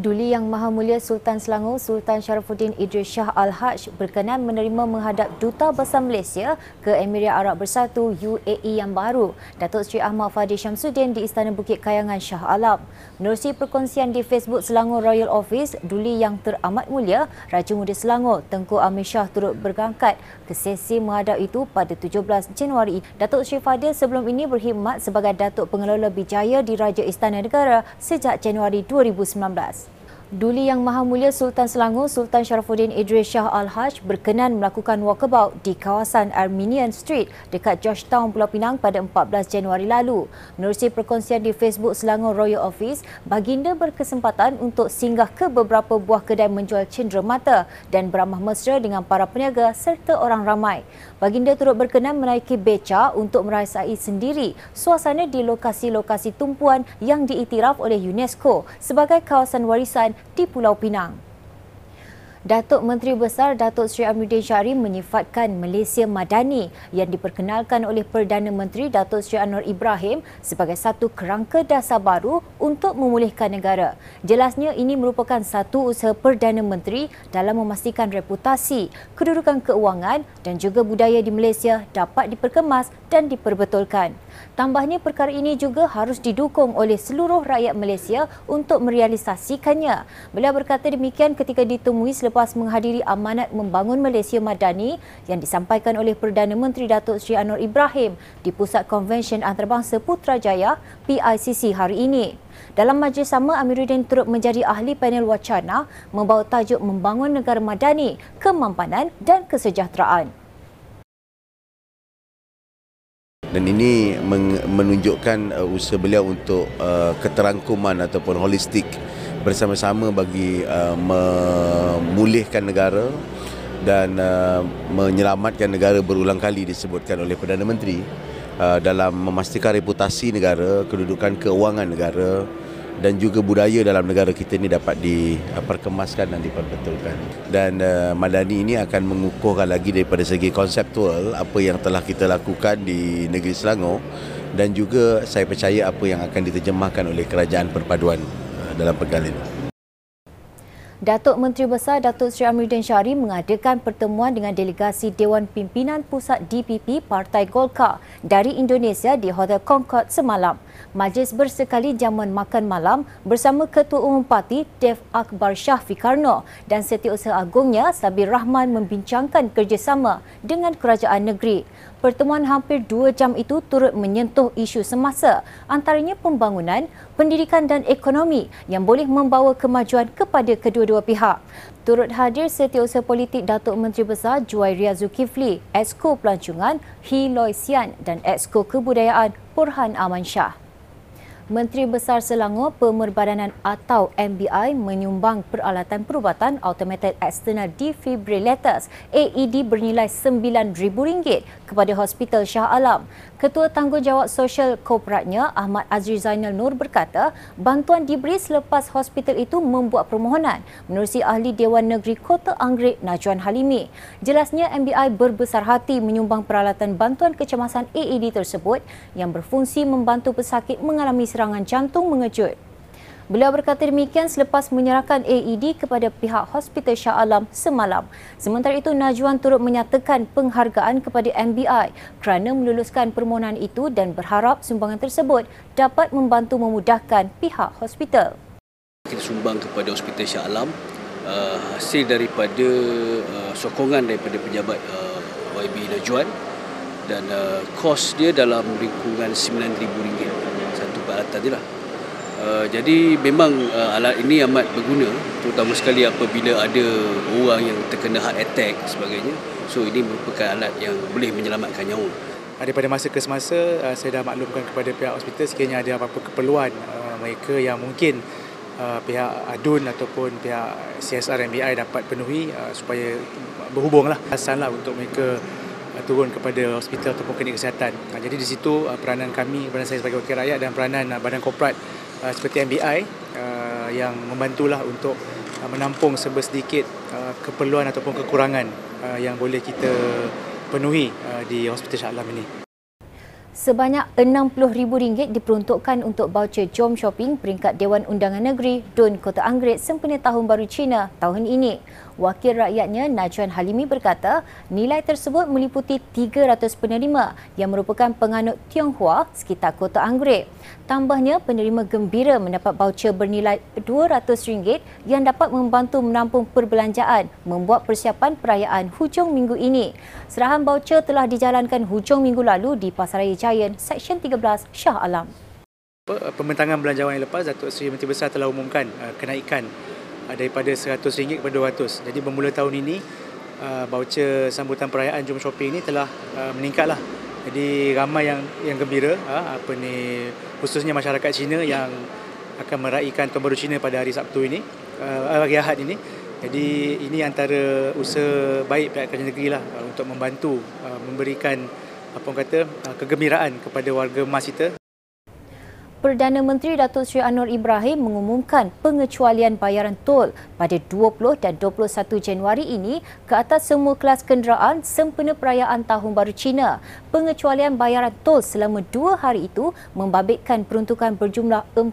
Duli Yang Maha Mulia Sultan Selangor Sultan Sharafuddin Idris Shah Al-Haj berkenan menerima menghadap Duta Besar Malaysia ke Emirat Arab Bersatu UAE yang baru, Datuk Seri Ahmad Fadil Syamsuddin di Istana Bukit Kayangan Shah Alam. Menerusi perkongsian di Facebook Selangor Royal Office, Duli Yang Teramat Mulia Raja Muda Selangor Tengku Amir Shah turut berangkat ke sesi menghadap itu pada 17 Januari. Datuk Seri Fadil sebelum ini berkhidmat sebagai Datuk Pengelola Bijaya di Raja Istana Negara sejak Januari 2019. Duli Yang Maha Mulia Sultan Selangor Sultan Sharafuddin Idris Shah Al-Haj berkenan melakukan walkabout di kawasan Armenian Street dekat Georgetown, Pulau Pinang pada 14 Januari lalu. Menerusi perkongsian di Facebook Selangor Royal Office, baginda berkesempatan untuk singgah ke beberapa buah kedai menjual cendera mata dan beramah mesra dengan para peniaga serta orang ramai. Baginda turut berkenan menaiki beca untuk merasai sendiri suasana di lokasi-lokasi tumpuan yang diiktiraf oleh UNESCO sebagai kawasan warisan di Pulau Pinang. Datuk Menteri Besar Datuk Seri Amiruddin Syari menyifatkan Malaysia Madani yang diperkenalkan oleh Perdana Menteri Datuk Seri Anwar Ibrahim sebagai satu kerangka dasar baru untuk memulihkan negara. Jelasnya ini merupakan satu usaha Perdana Menteri dalam memastikan reputasi, kedudukan keuangan dan juga budaya di Malaysia dapat diperkemas dan diperbetulkan. Tambahnya perkara ini juga harus didukung oleh seluruh rakyat Malaysia untuk merealisasikannya. Beliau berkata demikian ketika ditemui selepas menghadiri amanat membangun Malaysia Madani yang disampaikan oleh Perdana Menteri Datuk Seri Anwar Ibrahim di Pusat Konvensyen Antarabangsa Putrajaya PICC hari ini. Dalam majlis sama, Amiruddin turut menjadi ahli panel wacana membawa tajuk Membangun Negara Madani, Kemampanan dan Kesejahteraan. dan ini menunjukkan uh, usaha beliau untuk uh, keterangkuman ataupun holistik bersama-sama bagi uh, memulihkan negara dan menyelamatkan negara berulang kali disebutkan oleh Perdana Menteri uh, dalam memastikan reputasi negara, kedudukan keuangan negara dan juga budaya dalam negara kita ini dapat diperkemaskan dan diperbetulkan. Dan uh, Madani ini akan mengukuhkan lagi daripada segi konseptual apa yang telah kita lakukan di negeri Selangor dan juga saya percaya apa yang akan diterjemahkan oleh kerajaan perpaduan dalam perkara ini. Datuk Menteri Besar Datuk Seri Amiruddin Syari mengadakan pertemuan dengan delegasi Dewan Pimpinan Pusat DPP Partai Golkar dari Indonesia di Hotel Concord semalam. Majlis bersekali jamuan makan malam bersama Ketua Umum Parti Dev Akbar Shah Fikarno dan Setiausaha Agungnya Sabir Rahman membincangkan kerjasama dengan kerajaan negeri. Pertemuan hampir dua jam itu turut menyentuh isu semasa antaranya pembangunan, pendidikan dan ekonomi yang boleh membawa kemajuan kepada kedua-dua pihak. Turut hadir Setiausaha Politik Datuk Menteri Besar Juwairia Zulkifli, Exco Pelancongan He Loy Sian dan Exco Kebudayaan Purhan Aman Shah. Menteri Besar Selangor Pemerbadanan atau MBI menyumbang peralatan perubatan Automated External Defibrillators AED bernilai RM9,000 kepada Hospital Shah Alam. Ketua Tanggungjawab Sosial Korporatnya Ahmad Azri Zainal Nur berkata bantuan diberi selepas hospital itu membuat permohonan menerusi ahli Dewan Negeri Kota Anggerik Najwan Halimi. Jelasnya MBI berbesar hati menyumbang peralatan bantuan kecemasan AED tersebut yang berfungsi membantu pesakit mengalami serangan jantung mengejut. Beliau berkata demikian selepas menyerahkan AED kepada pihak Hospital Shah Alam semalam. Sementara itu, Najwan turut menyatakan penghargaan kepada MBI kerana meluluskan permohonan itu dan berharap sumbangan tersebut dapat membantu memudahkan pihak hospital. Kita sumbang kepada Hospital Shah Alam uh, hasil daripada uh, sokongan daripada pejabat uh, YB Najwan dan uh, kos dia dalam lingkungan RM9,000 satu peralatan dia lah. Uh, jadi memang uh, alat ini amat berguna terutama sekali apabila ada orang yang terkena heart attack sebagainya. So ini merupakan alat yang boleh menyelamatkan nyawa. Daripada masa ke semasa uh, saya dah maklumkan kepada pihak hospital sekiranya ada apa-apa keperluan uh, mereka yang mungkin uh, pihak ADUN ataupun pihak CSR MBI dapat penuhi uh, supaya berhubunglah asallah untuk mereka turun kepada hospital ataupun klinik kesihatan. Uh, jadi di situ uh, peranan kami, peranan saya sebagai wakil rakyat dan peranan uh, badan korporat uh, seperti MBI uh, yang membantulah untuk uh, menampung sebesedikit uh, keperluan ataupun kekurangan uh, yang boleh kita penuhi uh, di Hospital Shah Alam ini. Sebanyak RM60,000 diperuntukkan untuk voucher Jom Shopping peringkat Dewan Undangan Negeri DUN Kota Anggerit sempena Tahun Baru Cina tahun ini. Wakil rakyatnya Najwan Halimi berkata, nilai tersebut meliputi 300 penerima yang merupakan penganut Tionghoa sekitar Kota Anggerit. Tambahnya, penerima gembira mendapat voucher bernilai RM200 yang dapat membantu menampung perbelanjaan membuat persiapan perayaan hujung minggu ini. Serahan voucher telah dijalankan hujung minggu lalu di Pasaraya Giant, Seksyen 13 Shah Alam. Pembentangan belanjawan yang lepas, Datuk Seri Menteri Besar telah umumkan uh, kenaikan uh, daripada RM100 kepada RM200. Jadi bermula tahun ini, uh, voucher sambutan perayaan Jom Shopping ini telah meningkatlah. Jadi ramai yang yang gembira apa ni khususnya masyarakat Cina yang akan meraihkan Tahun Baru Cina pada hari Sabtu ini, hari Ahad ini. Jadi ini antara usaha baik pihak kerajaan negeri lah untuk membantu memberikan apa orang kata kegembiraan kepada warga emas kita Perdana Menteri Datuk Seri Anwar Ibrahim mengumumkan pengecualian bayaran tol pada 20 dan 21 Januari ini ke atas semua kelas kenderaan sempena perayaan Tahun Baru Cina. Pengecualian bayaran tol selama dua hari itu membabitkan peruntukan berjumlah 40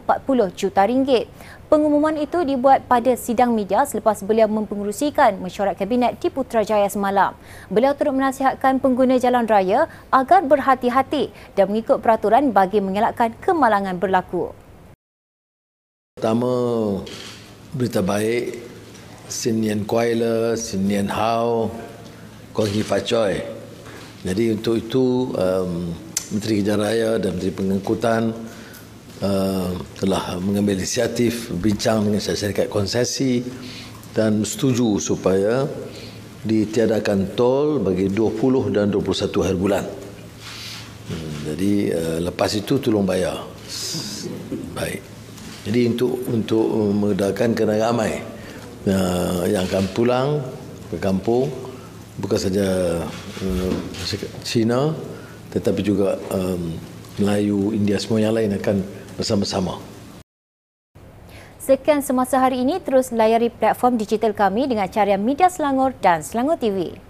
juta ringgit. Pengumuman itu dibuat pada sidang media selepas beliau mempengerusikan mesyuarat kabinet di Putrajaya semalam. Beliau turut menasihatkan pengguna jalan raya agar berhati-hati dan mengikut peraturan bagi mengelakkan kemalangan berlaku. Pertama, berita baik. Sin Nian Kuai Le, Sin Nian Hao, Kuang Hi Fa Choi. Jadi untuk itu, um, Menteri Kejaran Raya dan Menteri Pengangkutan uh, telah mengambil inisiatif bincang dengan syarikat konsesi dan setuju supaya ditiadakan tol bagi 20 dan 21 hari bulan. Hmm, jadi uh, lepas itu tolong bayar. Baik. Jadi untuk untuk memudahkan kena ramai uh, yang akan pulang ke kampung bukan saja Cina tetapi juga um, Melayu, India semua yang lain akan bersama-sama. Sekian semasa hari ini, terus layari platform digital kami dengan carian Media Selangor dan Selangor TV.